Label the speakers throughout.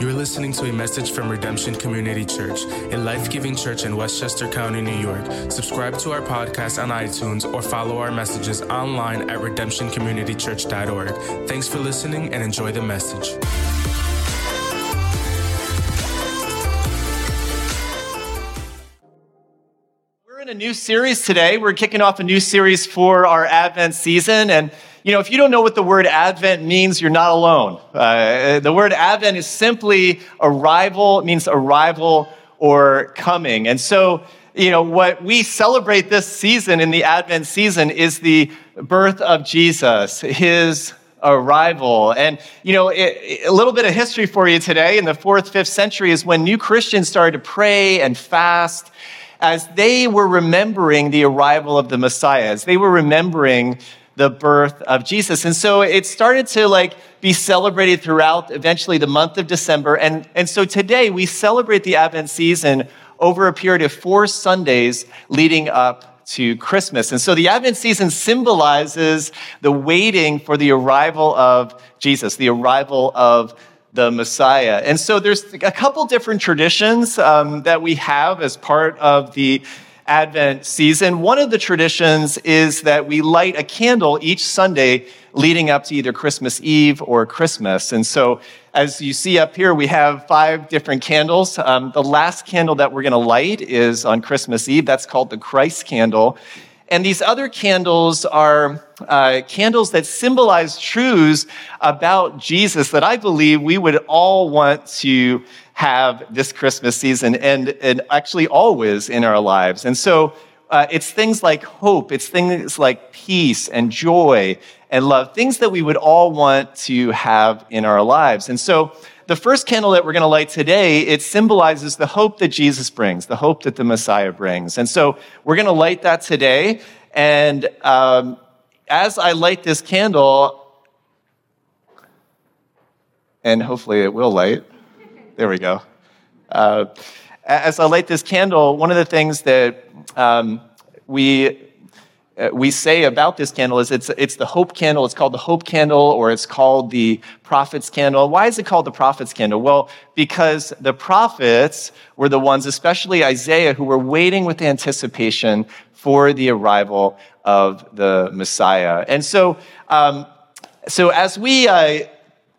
Speaker 1: You're listening to a message from Redemption Community Church, a life giving church in Westchester County, New York. Subscribe to our podcast on iTunes or follow our messages online at redemptioncommunitychurch.org. Thanks for listening and enjoy the message.
Speaker 2: We're in a new series today. We're kicking off a new series for our Advent season. And, you know, if you don't know what the word Advent means, you're not alone. Uh, the word Advent is simply arrival, it means arrival or coming. And so, you know, what we celebrate this season in the Advent season is the birth of Jesus, his arrival. And, you know, it, a little bit of history for you today in the fourth, fifth century is when new Christians started to pray and fast as they were remembering the arrival of the Messiah, as they were remembering the birth of Jesus. And so it started to like be celebrated throughout eventually the month of December. And, and so today we celebrate the Advent season over a period of four Sundays leading up to Christmas. And so the Advent season symbolizes the waiting for the arrival of Jesus, the arrival of the Messiah. And so there's a couple different traditions um, that we have as part of the Advent season. One of the traditions is that we light a candle each Sunday leading up to either Christmas Eve or Christmas. And so, as you see up here, we have five different candles. Um, the last candle that we're going to light is on Christmas Eve. That's called the Christ candle. And these other candles are uh, candles that symbolize truths about Jesus that I believe we would all want to have this Christmas season and, and actually always in our lives. And so uh, it's things like hope, it's things like peace and joy and love, things that we would all want to have in our lives. And so the first candle that we're going to light today, it symbolizes the hope that Jesus brings, the hope that the Messiah brings. And so we're going to light that today. And um, as I light this candle, and hopefully it will light. There we go. Uh, as I light this candle, one of the things that um, we uh, we say about this candle is it's, it's the hope candle. It's called the hope candle or it's called the prophet's candle. Why is it called the prophet's candle? Well, because the prophets were the ones, especially Isaiah, who were waiting with anticipation for the arrival of the Messiah. And so, um, so as we uh,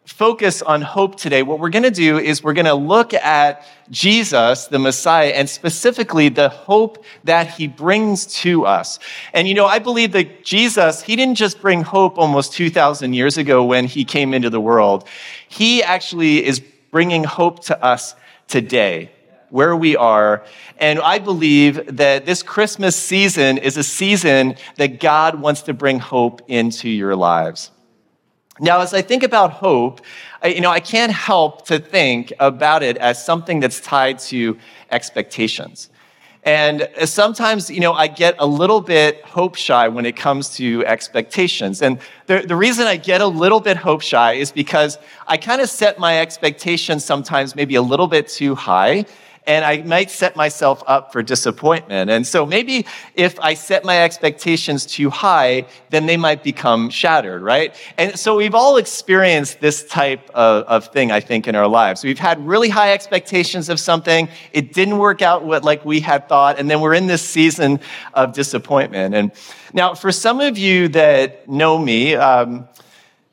Speaker 2: focus on hope today, what we're going to do is we're going to look at Jesus, the Messiah, and specifically the hope that he brings to us. And you know, I believe that Jesus, he didn't just bring hope almost 2,000 years ago when he came into the world. He actually is bringing hope to us today where we are. And I believe that this Christmas season is a season that God wants to bring hope into your lives. Now, as I think about hope, I, you know, I can't help to think about it as something that's tied to expectations. And uh, sometimes, you know, I get a little bit hope shy when it comes to expectations. And the, the reason I get a little bit hope shy is because I kind of set my expectations sometimes maybe a little bit too high and I might set myself up for disappointment. And so maybe if I set my expectations too high, then they might become shattered, right? And so we've all experienced this type of, of thing, I think, in our lives. We've had really high expectations of something. It didn't work out what, like we had thought. And then we're in this season of disappointment. And now, for some of you that know me, um,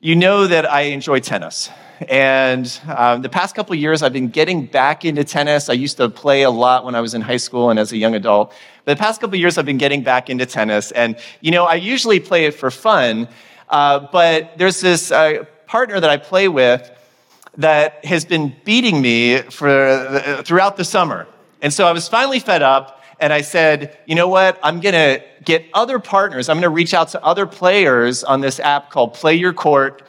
Speaker 2: you know that I enjoy tennis. And um, the past couple years, I've been getting back into tennis. I used to play a lot when I was in high school and as a young adult. But the past couple years, I've been getting back into tennis. And, you know, I usually play it for fun. Uh, but there's this uh, partner that I play with that has been beating me for, uh, throughout the summer. And so I was finally fed up and I said, you know what? I'm going to get other partners. I'm going to reach out to other players on this app called Play Your Court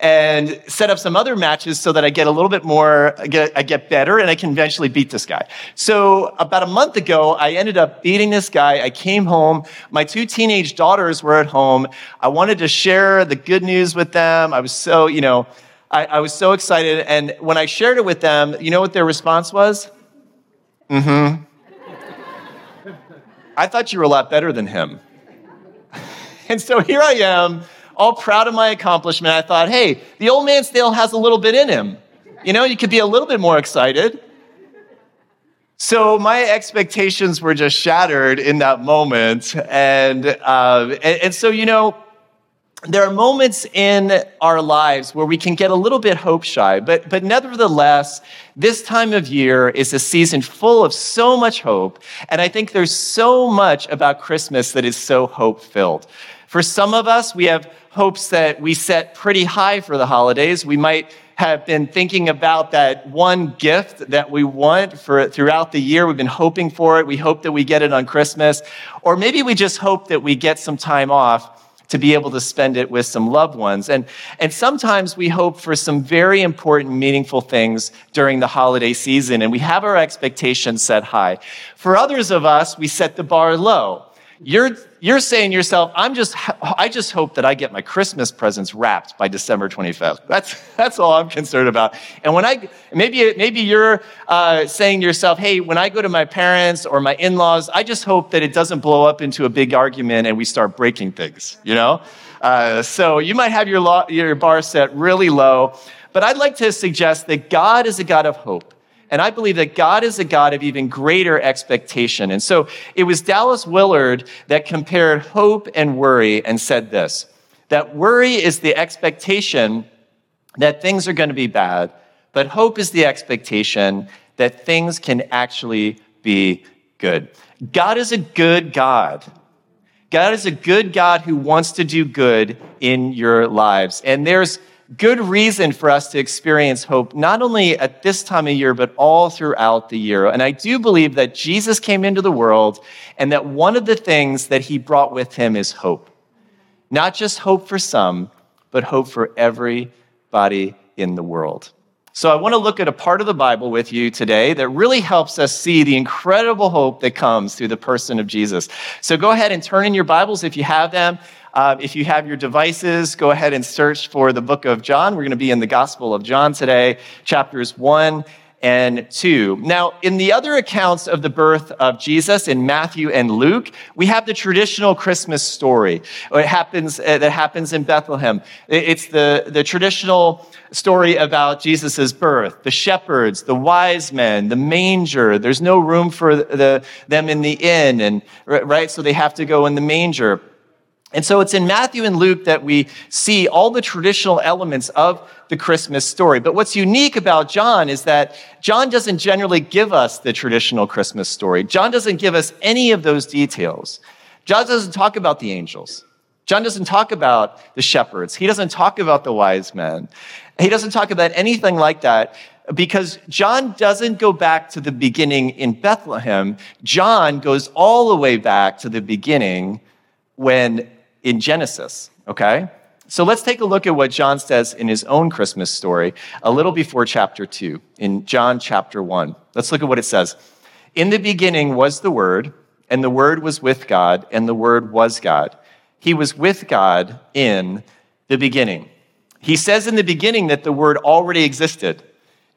Speaker 2: and set up some other matches so that I get a little bit more, I get, I get better and I can eventually beat this guy. So about a month ago, I ended up beating this guy. I came home. My two teenage daughters were at home. I wanted to share the good news with them. I was so, you know, I, I was so excited. And when I shared it with them, you know what their response was? Mm-hmm. I thought you were a lot better than him. and so here I am all proud of my accomplishment, I thought, hey, the old man still has a little bit in him. You know, you could be a little bit more excited. So my expectations were just shattered in that moment. And, uh, and, and so, you know, there are moments in our lives where we can get a little bit hope shy, but, but nevertheless, this time of year is a season full of so much hope. And I think there's so much about Christmas that is so hope filled. For some of us, we have hopes that we set pretty high for the holidays. We might have been thinking about that one gift that we want for throughout the year. We've been hoping for it. We hope that we get it on Christmas. Or maybe we just hope that we get some time off to be able to spend it with some loved ones. And, and sometimes we hope for some very important, meaningful things during the holiday season, and we have our expectations set high. For others of us, we set the bar low. You're, you're saying to yourself, I'm just, I just hope that I get my Christmas presents wrapped by December 25th. That's, that's all I'm concerned about. And when I, maybe, maybe you're uh, saying to yourself, hey, when I go to my parents or my in-laws, I just hope that it doesn't blow up into a big argument and we start breaking things, you know? Uh, so you might have your, lo- your bar set really low, but I'd like to suggest that God is a God of hope. And I believe that God is a God of even greater expectation. And so it was Dallas Willard that compared hope and worry and said this that worry is the expectation that things are going to be bad, but hope is the expectation that things can actually be good. God is a good God. God is a good God who wants to do good in your lives. And there's good reason for us to experience hope, not only at this time of year, but all throughout the year. And I do believe that Jesus came into the world and that one of the things that he brought with him is hope. Not just hope for some, but hope for everybody in the world. So I want to look at a part of the Bible with you today that really helps us see the incredible hope that comes through the person of Jesus. So go ahead and turn in your Bibles if you have them uh, if you have your devices, go ahead and search for the book of John. We're going to be in the Gospel of John today, chapters 1 and 2. Now, in the other accounts of the birth of Jesus in Matthew and Luke, we have the traditional Christmas story. It happens, uh, that happens in Bethlehem. It's the, the traditional story about Jesus' birth, the shepherds, the wise men, the manger. There's no room for the, them in the inn, and, right? So they have to go in the manger. And so it's in Matthew and Luke that we see all the traditional elements of the Christmas story. But what's unique about John is that John doesn't generally give us the traditional Christmas story. John doesn't give us any of those details. John doesn't talk about the angels. John doesn't talk about the shepherds. He doesn't talk about the wise men. He doesn't talk about anything like that because John doesn't go back to the beginning in Bethlehem. John goes all the way back to the beginning when in Genesis, okay? So let's take a look at what John says in his own Christmas story a little before chapter 2, in John chapter 1. Let's look at what it says. In the beginning was the Word, and the Word was with God, and the Word was God. He was with God in the beginning. He says in the beginning that the Word already existed.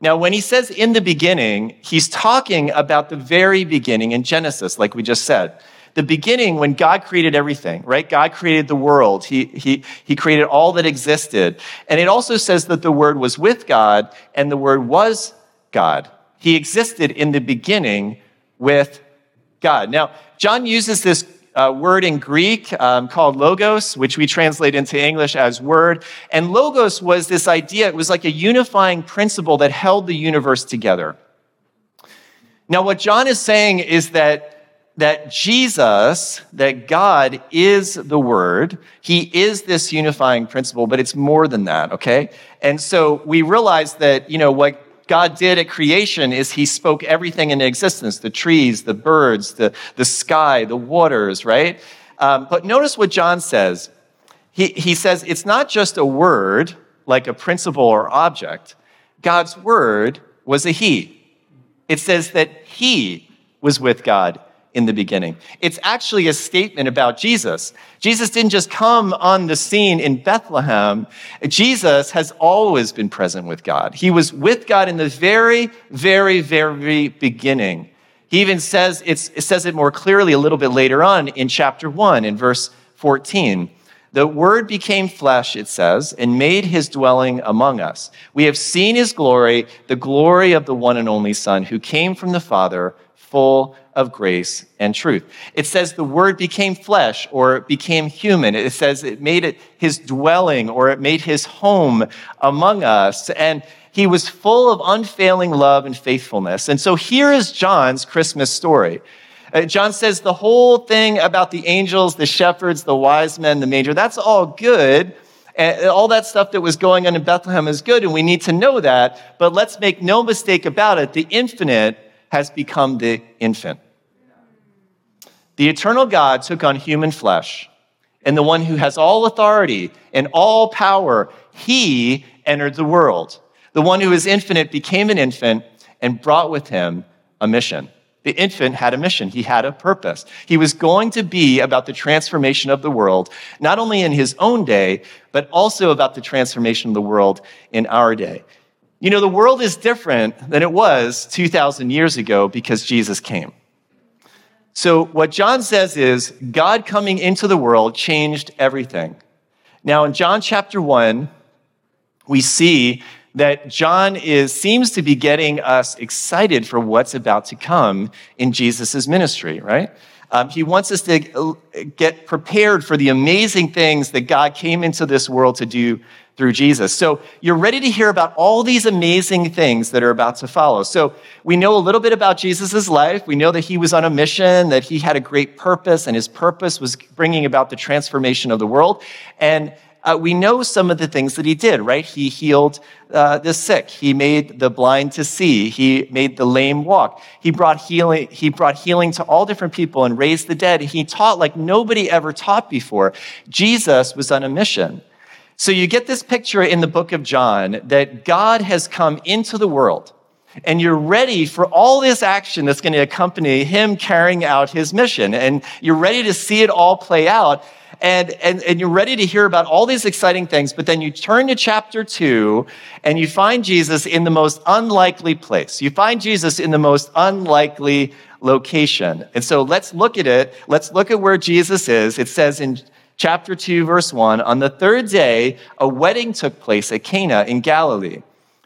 Speaker 2: Now, when he says in the beginning, he's talking about the very beginning in Genesis, like we just said the beginning when God created everything, right? God created the world. He, he, he created all that existed. And it also says that the Word was with God and the Word was God. He existed in the beginning with God. Now, John uses this uh, word in Greek um, called logos, which we translate into English as word. And logos was this idea, it was like a unifying principle that held the universe together. Now, what John is saying is that that Jesus, that God is the Word. He is this unifying principle, but it's more than that, okay? And so we realize that, you know, what God did at creation is He spoke everything into existence the trees, the birds, the, the sky, the waters, right? Um, but notice what John says. He, he says it's not just a word, like a principle or object. God's word was a He. It says that He was with God in the beginning. It's actually a statement about Jesus. Jesus didn't just come on the scene in Bethlehem. Jesus has always been present with God. He was with God in the very, very, very beginning. He even says, it says it more clearly a little bit later on in chapter 1 in verse 14 The Word became flesh, it says, and made his dwelling among us. We have seen his glory, the glory of the one and only Son, who came from the Father, full of grace and truth. It says the Word became flesh or became human. It says it made it his dwelling or it made his home among us. And he was full of unfailing love and faithfulness. And so here is John's Christmas story. Uh, John says the whole thing about the angels, the shepherds, the wise men, the manger, that's all good. And all that stuff that was going on in Bethlehem is good, and we need to know that. But let's make no mistake about it the infinite has become the infant. The eternal God took on human flesh, and the one who has all authority and all power, he entered the world. The one who is infinite became an infant and brought with him a mission. The infant had a mission. He had a purpose. He was going to be about the transformation of the world, not only in his own day, but also about the transformation of the world in our day. You know, the world is different than it was 2,000 years ago because Jesus came. So, what John says is God coming into the world changed everything. Now, in John chapter 1, we see that John is, seems to be getting us excited for what's about to come in Jesus' ministry, right? Um, he wants us to get prepared for the amazing things that God came into this world to do through Jesus. So you're ready to hear about all these amazing things that are about to follow. So we know a little bit about Jesus' life. We know that he was on a mission, that he had a great purpose, and his purpose was bringing about the transformation of the world. And uh, we know some of the things that he did, right? He healed uh, the sick. He made the blind to see. He made the lame walk. He brought healing. He brought healing to all different people and raised the dead. He taught like nobody ever taught before. Jesus was on a mission. So you get this picture in the book of John that God has come into the world and you're ready for all this action that's going to accompany him carrying out his mission. And you're ready to see it all play out and, and, and you're ready to hear about all these exciting things, but then you turn to chapter two and you find Jesus in the most unlikely place. You find Jesus in the most unlikely location. And so let's look at it. Let's look at where Jesus is. It says in chapter 2, verse 1 On the third day, a wedding took place at Cana in Galilee.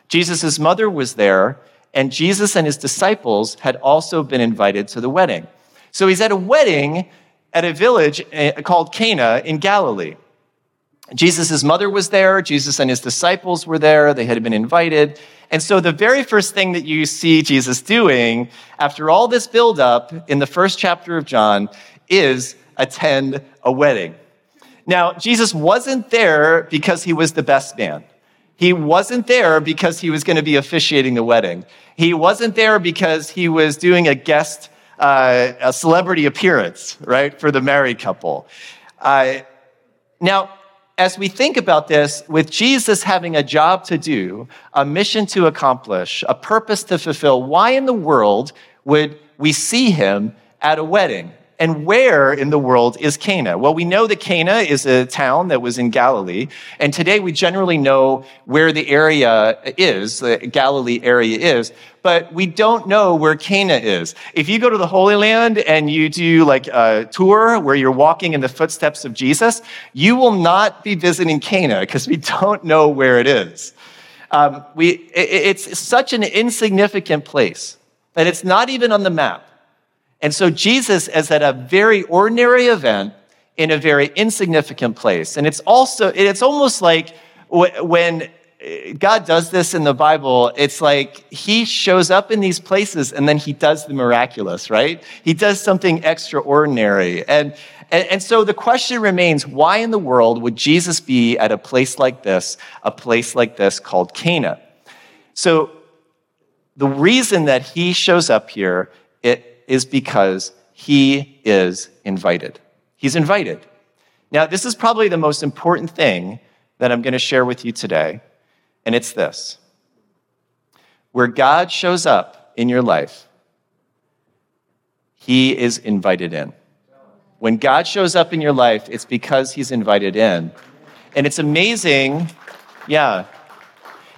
Speaker 2: Jesus' mother was there, and Jesus and his disciples had also been invited to the wedding. So he's at a wedding at a village eh, called Cana in Galilee. Jesus' mother was there, Jesus and his disciples were there, they had been invited. And so the very first thing that you see Jesus doing after all this buildup in the first chapter of John is attend a wedding. Now, Jesus wasn't there because he was the best man. He wasn't there because he was going to be officiating the wedding. He wasn't there because he was doing a guest uh, a celebrity appearance, right, for the married couple. Uh, now, as we think about this, with Jesus having a job to do, a mission to accomplish, a purpose to fulfill, why in the world would we see him at a wedding? And where in the world is Cana? Well, we know that Cana is a town that was in Galilee. And today we generally know where the area is, the Galilee area is, but we don't know where Cana is. If you go to the Holy Land and you do like a tour where you're walking in the footsteps of Jesus, you will not be visiting Cana because we don't know where it is. Um, we, it, it's such an insignificant place that it's not even on the map. And so Jesus is at a very ordinary event in a very insignificant place. And it's also, it's almost like when uh, God does this in the Bible, it's like he shows up in these places and then he does the miraculous, right? He does something extraordinary. And, and, and, so the question remains why in the world would Jesus be at a place like this, a place like this called Cana? So the reason that he shows up here it is because he is invited. He's invited. Now, this is probably the most important thing that I'm going to share with you today, and it's this. Where God shows up in your life, he is invited in. When God shows up in your life, it's because he's invited in. And it's amazing, yeah,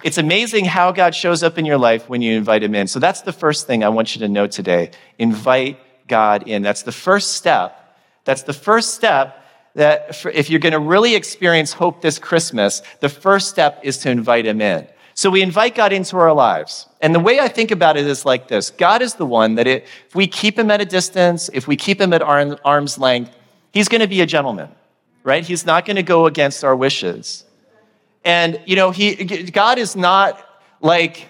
Speaker 2: it's amazing how God shows up in your life when you invite him in. So that's the first thing I want you to know today. Invite God in. That's the first step. That's the first step that if you're going to really experience hope this Christmas, the first step is to invite Him in. So we invite God into our lives. And the way I think about it is like this God is the one that it, if we keep Him at a distance, if we keep Him at arm, arm's length, He's going to be a gentleman, right? He's not going to go against our wishes. And, you know, he, God is not like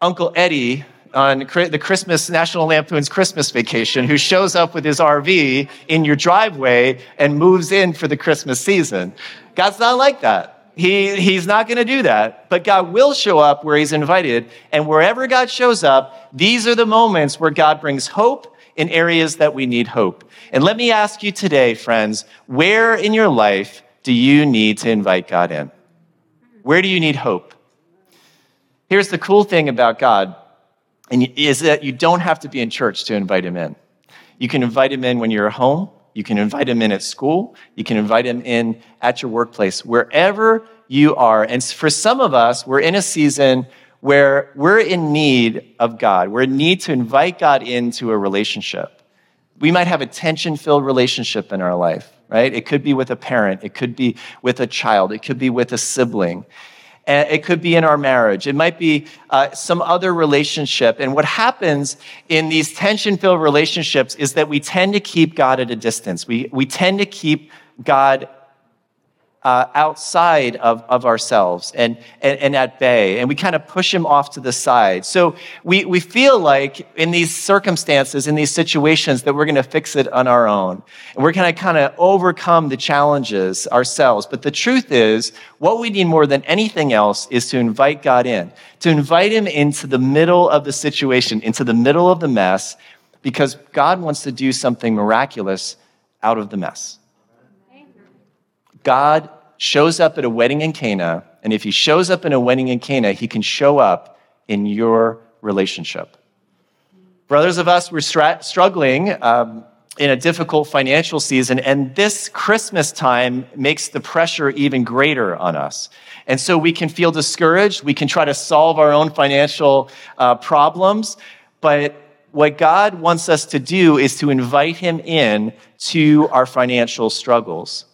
Speaker 2: Uncle Eddie on the Christmas National Lampoon's Christmas Vacation who shows up with his RV in your driveway and moves in for the Christmas season. God's not like that. He, he's not going to do that. But God will show up where he's invited. And wherever God shows up, these are the moments where God brings hope in areas that we need hope. And let me ask you today, friends, where in your life do you need to invite God in? Where do you need hope? Here's the cool thing about God and is that you don't have to be in church to invite him in. You can invite him in when you're at home. You can invite him in at school. You can invite him in at your workplace, wherever you are. And for some of us, we're in a season where we're in need of God. We're in need to invite God into a relationship. We might have a tension filled relationship in our life, right? It could be with a parent, it could be with a child, it could be with a sibling. And it could be in our marriage. It might be uh, some other relationship. And what happens in these tension filled relationships is that we tend to keep God at a distance. We, we tend to keep God uh, outside of, of ourselves and, and, and, at bay, and we kind of push him off to the side. So we, we feel like in these circumstances, in these situations, that we're going to fix it on our own. And we're going to kind of overcome the challenges ourselves. But the truth is, what we need more than anything else is to invite God in, to invite him into the middle of the situation, into the middle of the mess, because God wants to do something miraculous out of the mess. God shows up at a wedding in Cana, and if he shows up in a wedding in Cana, he can show up in your relationship. Brothers of us, we're struggling um, in a difficult financial season, and this Christmas time makes the pressure even greater on us. And so we can feel discouraged. We can try to solve our own financial uh, problems, but what God wants us to do is to invite Him in to our financial struggles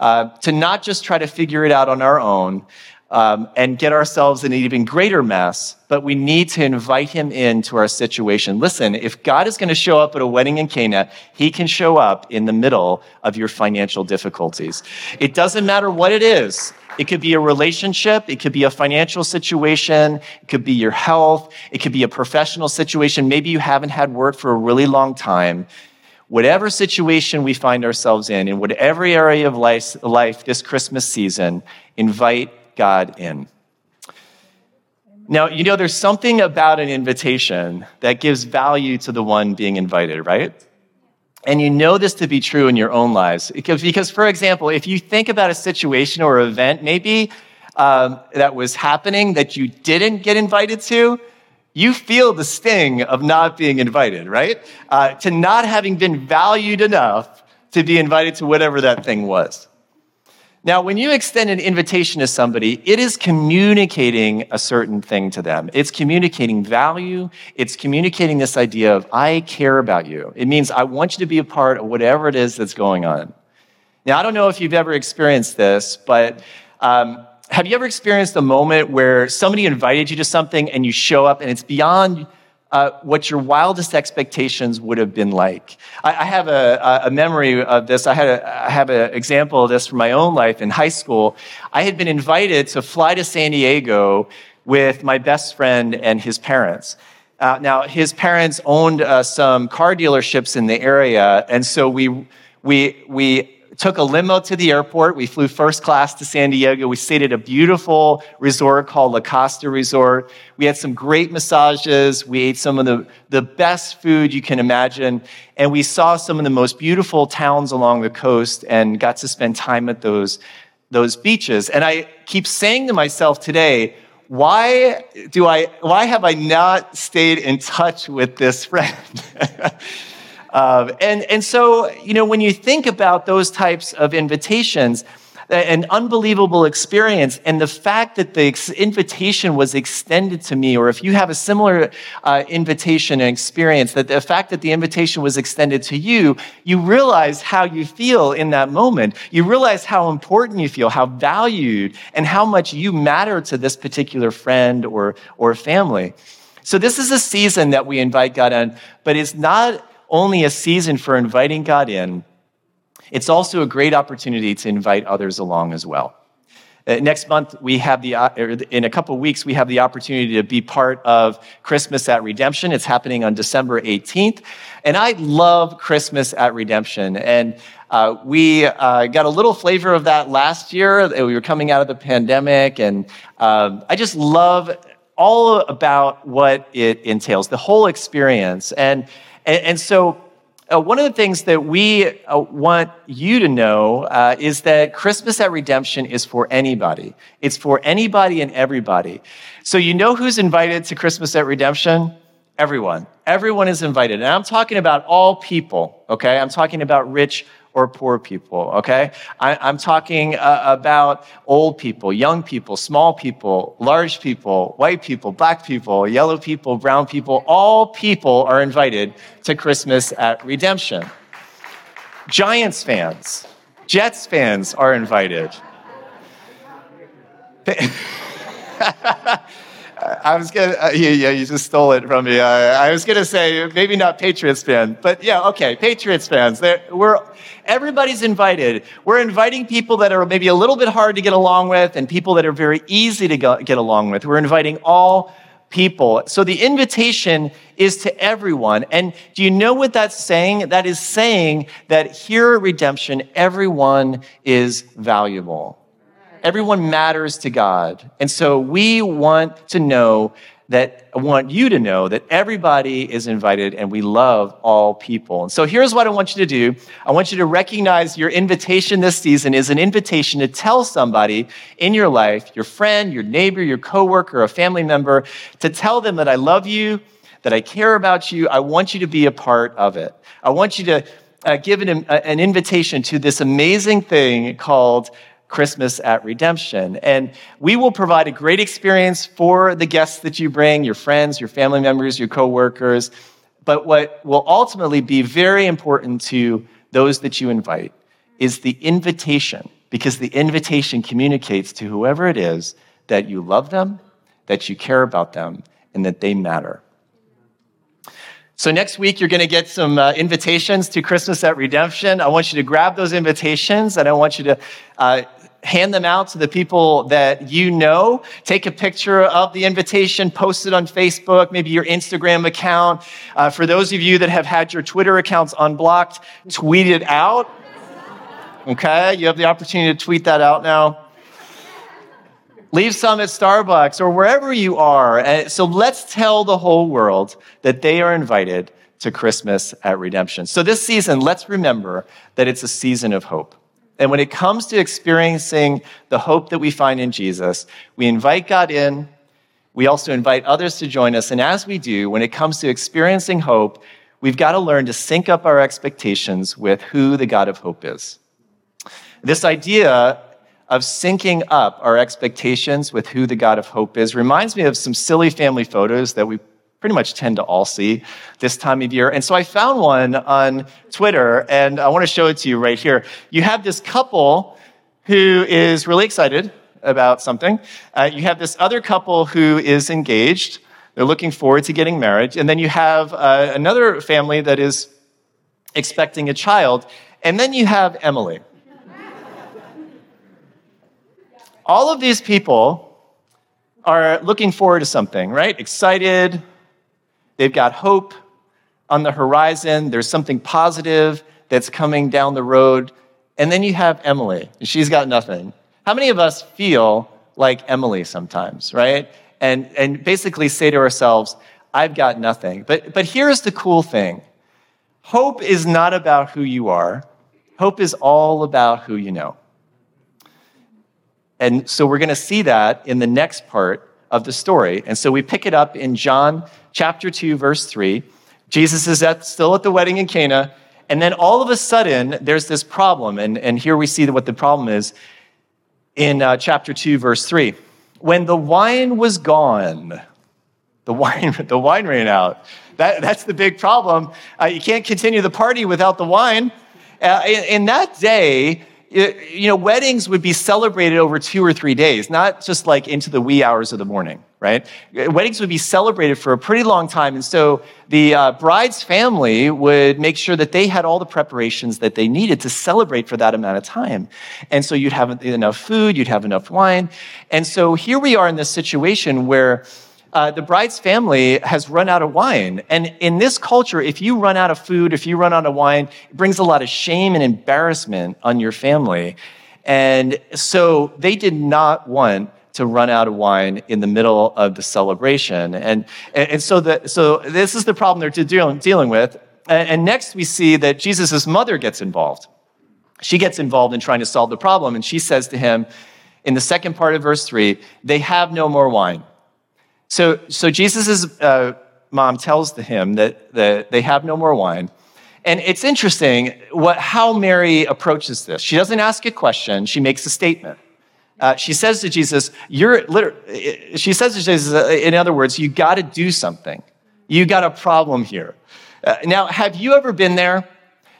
Speaker 2: uh, to not just try to figure it out on our own um, and get ourselves in an even greater mess, but we need to invite him into our situation. Listen, if God is going to show up at a wedding in Cana, he can show up in the middle of your financial difficulties. It doesn't matter what it is. It could be a relationship. It could be a financial situation. It could be your health. It could be a professional situation. Maybe you haven't had work for a really long time whatever situation we find ourselves in, in whatever area of life, life this Christmas season, invite God in. Now, you know, there's something about an invitation that gives value to the one being invited, right? And you know this to be true in your own lives. Because, because for example, if you think about a situation or event maybe um, that was happening that you didn't get invited to, you feel the sting of not being invited, right? Uh, to not having been valued enough to be invited to whatever that thing was. Now, when you extend an invitation to somebody, it is communicating a certain thing to them. It's communicating value. It's communicating this idea of, I care about you. It means I want you to be a part of whatever it is that's going on. Now, I don't know if you've ever experienced this, but um, have you ever experienced a moment where somebody invited you to something and you show up and it's beyond uh, what your wildest expectations would have been like? I, I have a, a, memory of this. I, had a, I have an example of this from my own life in high school. I had been invited to fly to San Diego with my best friend and his parents. Uh, now, his parents owned uh, some car dealerships in the area, and so we, we, we took a limo to the airport. We flew first class to San Diego. We stayed at a beautiful resort called La Costa Resort. We had some great massages. We ate some of the, the best food you can imagine. And we saw some of the most beautiful towns along the coast and got to spend time at those, those beaches. And I keep saying to myself today, why do I, why have I not stayed in touch with this friend? And, and so, you know, when you think about those types of invitations, an unbelievable experience. And the fact that the invitation was extended to me, or if you have a similar uh, invitation and experience, that the fact that the invitation was extended to you, you realize how you feel in that moment. You realize how important you feel, how valued, and how much you matter to this particular friend or, or family. So, this is a season that we invite God in, but it's not only a season for inviting God in it's also a great opportunity to invite others along as well. Uh, next month, we have the, uh, in a couple weeks, we have the opportunity to be part of Christmas at Redemption. It's happening on December 18th. And I love Christmas at Redemption. And uh, we uh, got a little flavor of that last year. We were coming out of the pandemic. And um, I just love all about what it entails, the whole experience. And, and, and so uh, one of the things that we uh, want you to know uh, is that Christmas at Redemption is for anybody. It's for anybody and everybody. So, you know who's invited to Christmas at Redemption? Everyone. Everyone is invited. And I'm talking about all people, okay? I'm talking about rich or poor people, okay? I, am talking uh, about old people, young people, small people, large people, white people, black people, yellow people, brown people. All people are invited to Christmas at Redemption. Giants fans, Jets fans are invited. I was gonna, uh, yeah, yeah, you just stole it from me. I was gonna say maybe not Patriots fan, but yeah, okay, Patriots fans. We're everybody's invited. We're inviting people that are maybe a little bit hard to get along with, and people that are very easy to go, get along with. We're inviting all people. So the invitation is to everyone. And do you know what that's saying? That is saying that here at Redemption, everyone is valuable. Everyone matters to God. And so we want to know that want you to know that everybody is invited and we love all people. And so here's what I want you to do. I want you to recognize your invitation this season is an invitation to tell somebody in your life, your friend, your neighbor, your coworker, a family member, to tell them that I love you, that I care about you. I want you to be a part of it. I want you to uh, give an, an invitation to this amazing thing called Christmas at Redemption. And we will provide a great experience for the guests that you bring, your friends, your family members, your coworkers. But what will ultimately be very important to those that you invite is the invitation, because the invitation communicates to whoever it is that you love them, that you care about them, and that they matter. So, next week, you're going to get some uh, invitations to Christmas at Redemption. I want you to grab those invitations and I want you to uh, hand them out to the people that you know. Take a picture of the invitation, post it on Facebook, maybe your Instagram account. Uh, for those of you that have had your Twitter accounts unblocked, tweet it out. Okay, you have the opportunity to tweet that out now. Leave some at Starbucks or wherever you are. So let's tell the whole world that they are invited to Christmas at Redemption. So this season, let's remember that it's a season of hope. And when it comes to experiencing the hope that we find in Jesus, we invite God in. We also invite others to join us. And as we do, when it comes to experiencing hope, we've got to learn to sync up our expectations with who the God of hope is. This idea of syncing up our expectations with who the God of hope is reminds me of some silly family photos that we pretty much tend to all see this time of year. And so I found one on Twitter, and I want to show it to you right here. You have this couple who is really excited about something. Uh, you have this other couple who is engaged. They're looking forward to getting married. And then you have uh, another family that is expecting a child. And then you have Emily. All of these people are looking forward to something, right? Excited, They've got hope on the horizon. There's something positive that's coming down the road. And then you have Emily, and she's got nothing. How many of us feel like Emily sometimes, right? And, and basically say to ourselves, I've got nothing. But, but here's the cool thing hope is not about who you are, hope is all about who you know. And so we're going to see that in the next part of the story. And so we pick it up in John chapter 2, verse 3. Jesus is at, still at the wedding in Cana. And then all of a sudden, there's this problem. And, and here we see what the problem is. in uh, chapter 2, verse 3. When the wine was gone, the wine, the wine ran out. That, that's the big problem. Uh, you can't continue the party without the wine. Uh, in, in that day, you know, weddings would be celebrated over two or three days, not just like into the wee hours of the morning, right? Weddings would be celebrated for a pretty long time. And so the uh, bride's family would make sure that they had all the preparations that they needed to celebrate for that amount of time. And so you'd have enough food, you'd have enough wine. And so here we are in this situation where uh, the bride's family has run out of wine. And in this culture, if you run out of food, if you run out of wine, it brings a lot of shame and embarrassment on your family. And so they did not want to run out of wine in the middle of the celebration. And, and, so, the, so this is the problem they're dealing, dealing with. And, and next, we see that Jesus' mother gets involved. She gets involved in trying to solve the problem. And she says to him in the second part of verse 3 they have no more wine. So, so Jesus' uh, mom tells him that, that they have no more wine. And it's interesting what, how Mary approaches this. She doesn't ask a question, she makes a statement. Uh, she says to Jesus, You're literally, she says to Jesus, uh, in other words, you got to do something. You got a problem here. Uh, now, have you ever been there?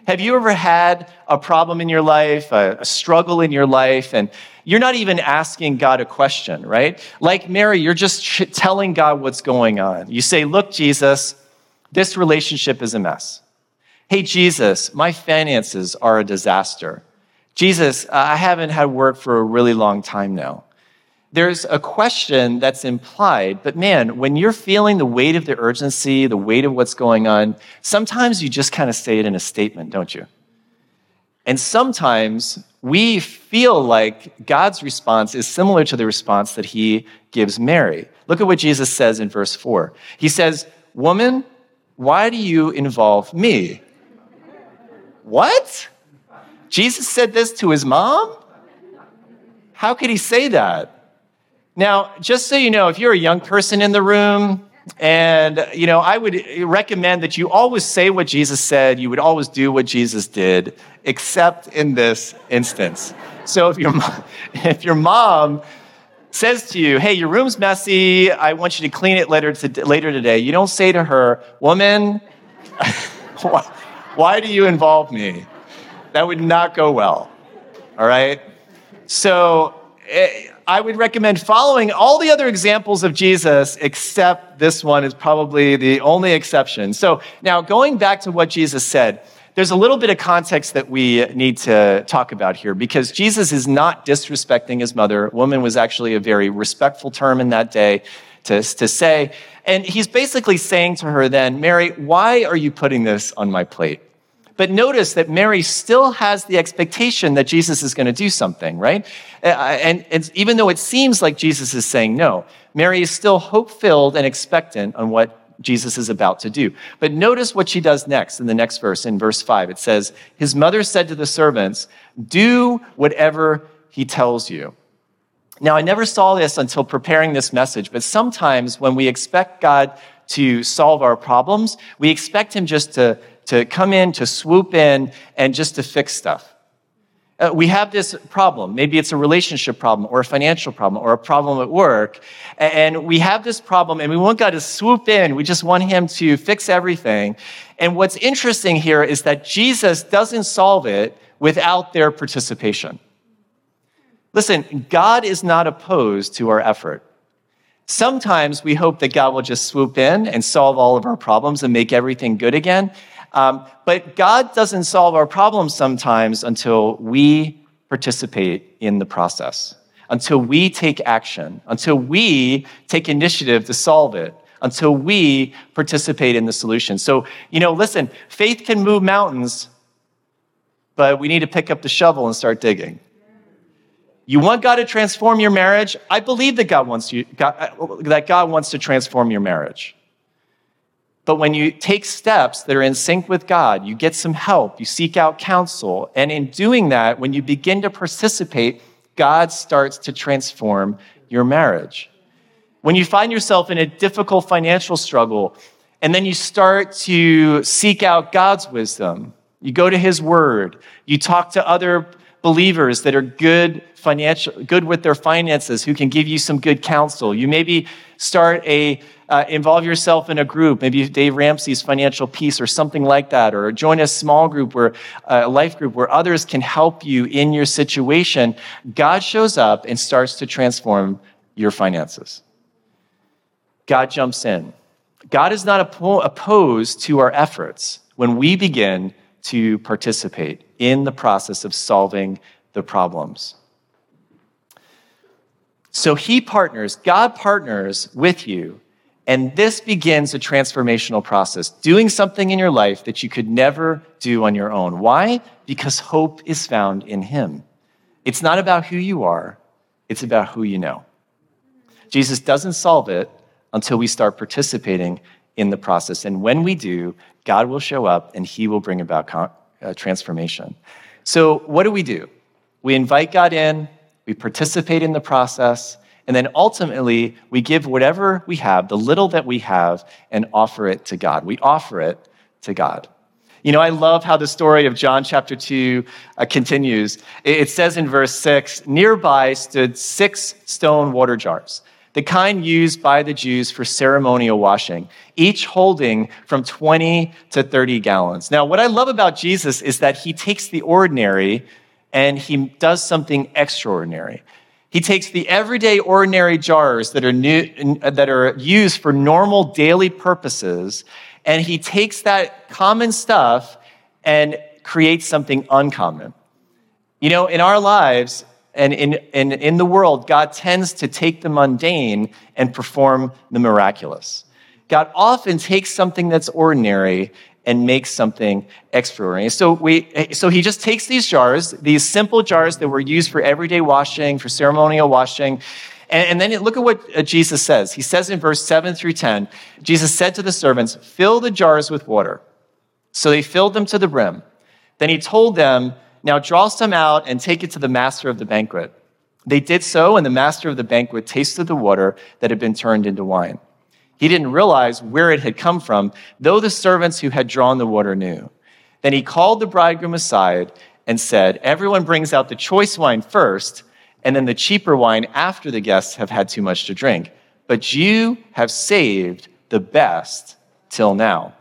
Speaker 2: Have you ever had a problem in your life, a, a struggle in your life, and you're not even asking God a question, right? Like Mary, you're just telling God what's going on. You say, Look, Jesus, this relationship is a mess. Hey, Jesus, my finances are a disaster. Jesus, I haven't had work for a really long time now. There's a question that's implied, but man, when you're feeling the weight of the urgency, the weight of what's going on, sometimes you just kind of say it in a statement, don't you? And sometimes we feel like God's response is similar to the response that he gives Mary. Look at what Jesus says in verse 4. He says, Woman, why do you involve me? What? Jesus said this to his mom? How could he say that? Now, just so you know, if you're a young person in the room, and, you know, I would recommend that you always say what Jesus said, you would always do what Jesus did, except in this instance. So if your, if your mom says to you, hey, your room's messy, I want you to clean it later, to, later today, you don't say to her, woman, why, why do you involve me? That would not go well, all right? So, eh, I would recommend following all the other examples of Jesus, except this one is probably the only exception. So now going back to what Jesus said, there's a little bit of context that we need to talk about here because Jesus is not disrespecting his mother. Woman was actually a very respectful term in that day to, to say. And he's basically saying to her then, Mary, why are you putting this on my plate? But notice that Mary still has the expectation that Jesus is going to do something, right? Uh, and, and even though it seems like Jesus is saying no, Mary is still hope filled and expectant on what Jesus is about to do. But notice what she does next in the next verse, in verse 5. It says, His mother said to the servants, Do whatever he tells you. Now, I never saw this until preparing this message, but sometimes when we expect God to solve our problems, we expect him just to to come in, to swoop in, and just to fix stuff. Uh, we have this problem. Maybe it's a relationship problem or a financial problem or a problem at work. And we have this problem and we want God to swoop in. We just want Him to fix everything. And what's interesting here is that Jesus doesn't solve it without their participation. Listen, God is not opposed to our effort. Sometimes we hope that God will just swoop in and solve all of our problems and make everything good again. Um, but God doesn't solve our problems sometimes until we participate in the process, until we take action, until we take initiative to solve it, until we participate in the solution. So, you know, listen, faith can move mountains, but we need to pick up the shovel and start digging. You want God to transform your marriage? I believe that God wants you, God, that God wants to transform your marriage. But when you take steps that are in sync with God, you get some help, you seek out counsel. And in doing that, when you begin to participate, God starts to transform your marriage. When you find yourself in a difficult financial struggle, and then you start to seek out God's wisdom, you go to His Word, you talk to other believers that are good financial, good with their finances, who can give you some good counsel. You maybe start a, uh, involve yourself in a group, maybe Dave Ramsey's Financial Peace or something like that, or join a small group uh, a life group where others can help you in your situation. God shows up and starts to transform your finances. God jumps in. God is not opposed to our efforts when we begin to participate in the process of solving the problems. So he partners, God partners with you, and this begins a transformational process, doing something in your life that you could never do on your own. Why? Because hope is found in him. It's not about who you are, it's about who you know. Jesus doesn't solve it until we start participating in the process. And when we do, God will show up and he will bring about uh, transformation. So, what do we do? We invite God in, we participate in the process, and then ultimately we give whatever we have, the little that we have, and offer it to God. We offer it to God. You know, I love how the story of John chapter 2 uh, continues. It says in verse 6 Nearby stood six stone water jars the kind used by the Jews for ceremonial washing, each holding from 20 to 30 gallons. Now, what I love about Jesus is that he takes the ordinary and he does something extraordinary. He takes the everyday ordinary jars that are, new, that are used for normal daily purposes, and he takes that common stuff and creates something uncommon. You know, in our lives, and in, in, in the world, God tends to take the mundane and perform the miraculous. God often takes something that's ordinary and makes something extraordinary. So, we, so he just takes these jars, these simple jars that were used for everyday washing, for ceremonial washing, and, then look at what uh, Jesus says. He says in verse 7 through 10, Jesus said to the servants, Fill the jars with water. So they filled them to the brim. Then he told them, now draw some out and take it to the master of the banquet. They did so, and the master of the banquet tasted the water that had been turned into wine. He didn't realize where it had come from, though the servants who had drawn the water knew. Then he called the bridegroom aside and said, Everyone brings out the choice wine first, and then the cheaper wine after the guests have had too much to drink. But you have saved the best till now.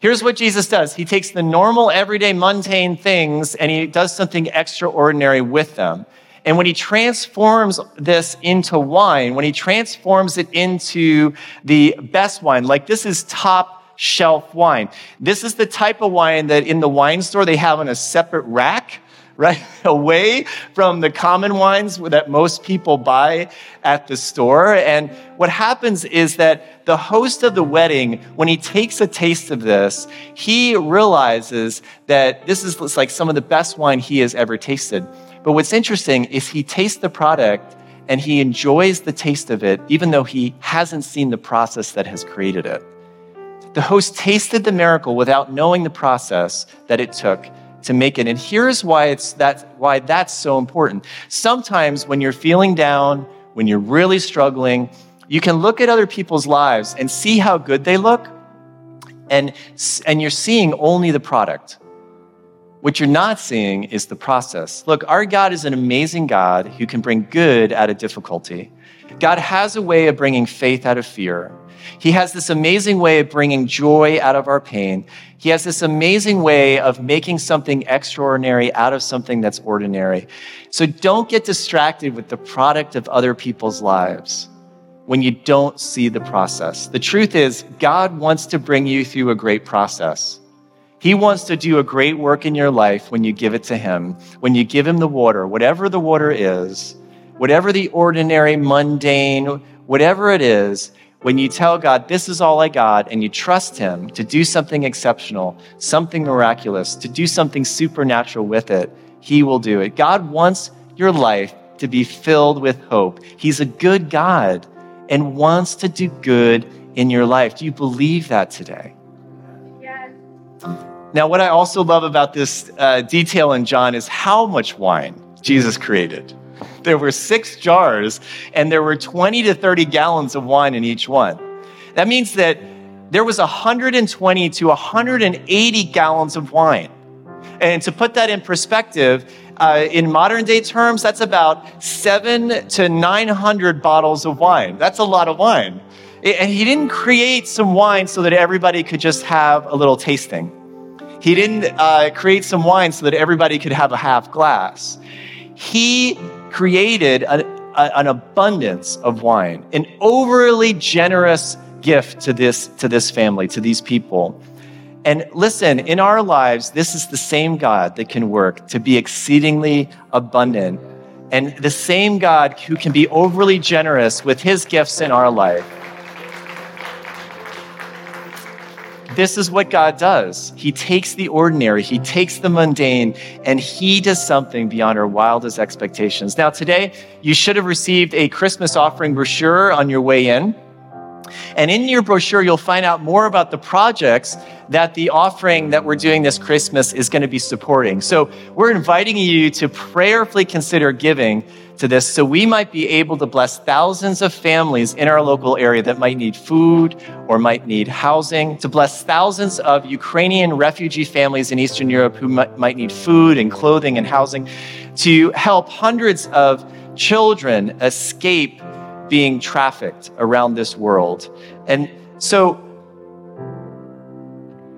Speaker 2: Here's what Jesus does He takes the normal, everyday, mundane things and he does something extraordinary with them. And when he transforms this into wine, when he transforms it into the best wine, like this is top shelf wine. This is the type of wine that in the wine store they have on a separate rack right away from the common wines that most people buy at the store. And what happens is that the host of the wedding, when he takes a taste of this, he realizes that this is like some of the best wine he has ever tasted. But what's interesting is he tastes the product and he enjoys the taste of it, even though he hasn't seen the process that has created it. The host tasted the miracle without knowing the process that it took to make it. And here's why it's that why that's so important. Sometimes when you're feeling down, when you're really struggling, you can look at other people's lives and see how good they look, and, and you're seeing only the product. What you're not seeing is the process. Look, our God is an amazing God who can bring good out of difficulty. God has a way of bringing faith out of fear. He has this amazing way of bringing joy out of our pain. He has this amazing way of making something extraordinary out of something that's ordinary. So don't get distracted with the product of other people's lives when you don't see the process. The truth is, God wants to bring you through a great process. He wants to do a great work in your life when you give it to Him, when you give Him the water, whatever the water is, whatever the ordinary, mundane, whatever it is, when you tell God, this is all I got, and you trust Him to do something exceptional, something miraculous, to do something supernatural with it, He will do it. God wants your life to be filled with hope. He's a good God and wants to do good in your life. Do you believe that today? Yes. Now, what I also love about this uh, detail in John is how much wine Jesus created. There were six jars, and there were 20 to 30 gallons of wine in each one. That means that there was 120 to 180 gallons of wine. And to put that in perspective, uh, in modern day terms, that's about seven to 900 bottles of wine. That's a lot of wine. And he didn't create some wine so that everybody could just have a little tasting. He didn't uh, create some wine so that everybody could have a half glass. He created an, a, an abundance of wine, an overly generous gift to this, to this family, to these people. And listen, in our lives, this is the same God that can work to be exceedingly abundant, and the same God who can be overly generous with his gifts in our life. This is what God does. He takes the ordinary, He takes the mundane, and He does something beyond our wildest expectations. Now, today, you should have received a Christmas offering brochure on your way in. And in your brochure, you'll find out more about the projects that the offering that we're doing this Christmas is going to be supporting. So we're inviting you to prayerfully consider giving to this so we might be able to bless thousands of families in our local area that might need food or might need housing, to bless thousands of Ukrainian refugee families in Eastern Europe who might need food and clothing and housing, to help hundreds of children escape being trafficked around this world. And so,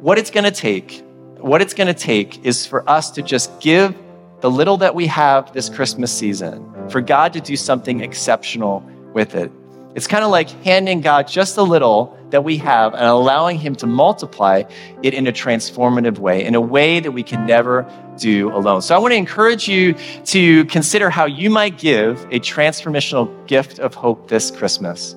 Speaker 2: what it's going to take, what it's going to take is for us to just give the little that we have this Christmas season, for God to do something exceptional with it. It's kind of like handing God just a little that we have and allowing Him to multiply it in a transformative way, in a way that we can never do alone. So I want to encourage you to consider how you might give a transformational gift of hope this Christmas.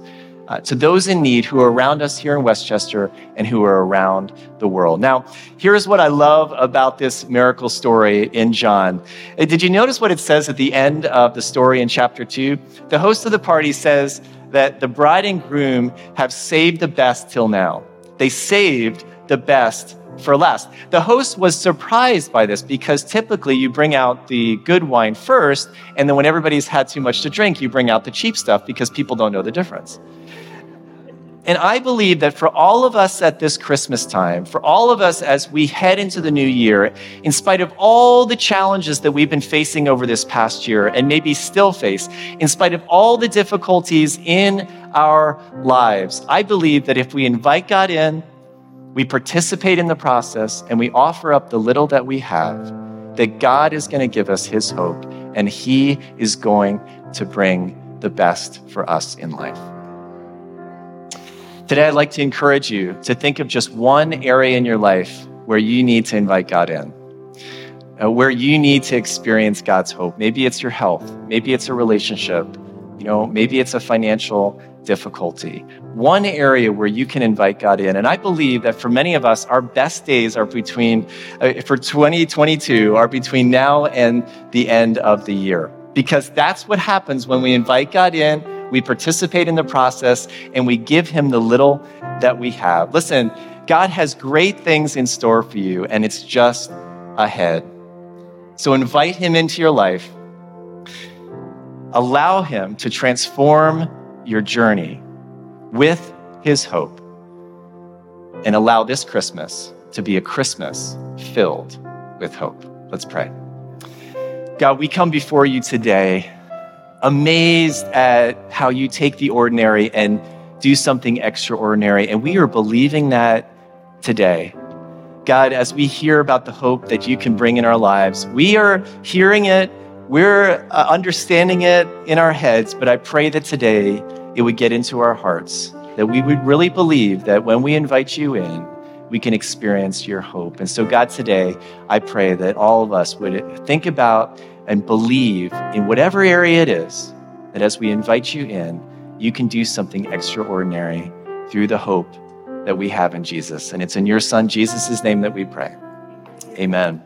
Speaker 2: Uh, to those in need who are around us here in Westchester and who are around the world. Now, here's what I love about this miracle story in John. Uh, did you notice what it says at the end of the story in chapter 2? The host of the party says, that the bride and groom have saved the best till now. They saved the best for last. The host was surprised by this because typically you bring out the good wine first, and then when everybody's had too much to drink, you bring out the cheap stuff because people don't know the difference. And I believe that for all of us at this Christmas time, for all of us as we head into the new year, in spite of all the challenges that we've been facing over this past year and maybe still face, in spite of all the difficulties in our lives, I believe that if we invite God in, we participate in the process, and we offer up the little that we have, that God is going to give us His hope and He is going to bring the best for us in life. Today, I'd like to encourage you to think of just one area in your life where you need to invite God in, uh, where you need to experience God's hope. Maybe it's your health, maybe it's a relationship, you know, maybe it's a financial difficulty. One area where you can invite God in. And I believe that for many of us, our best days are between, uh, for 2022, are between now and the end of the year. Because that's what happens when we invite God in we participate in the process, and we give Him the little that we have. Listen, God has great things in store for you, and it's just ahead. So invite Him into your life. Allow Him to transform your journey with His hope. And allow this Christmas to be a Christmas filled with hope. Let's pray. God, we come before you today amazed at how you take the ordinary and do something extraordinary. And we are believing that today. God, as we hear about the hope that you can bring in our lives, we are hearing it, we're uh, understanding it in our heads, but I pray that today it would get into our hearts, that we would really believe that when we invite you in, we can experience your hope. And so, God, today, I pray that all of us would think about and believe in whatever area it is that as we invite you in, you can do something extraordinary through the hope that we have in Jesus. And it's in your Son, Jesus' name, that we pray. Amen.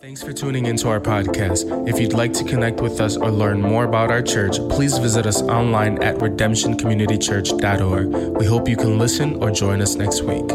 Speaker 1: Thanks for tuning into our podcast. If you'd like to connect with us or learn more about our church, please visit us online at redemptioncommunitychurch.org. We hope you can listen or join us next week.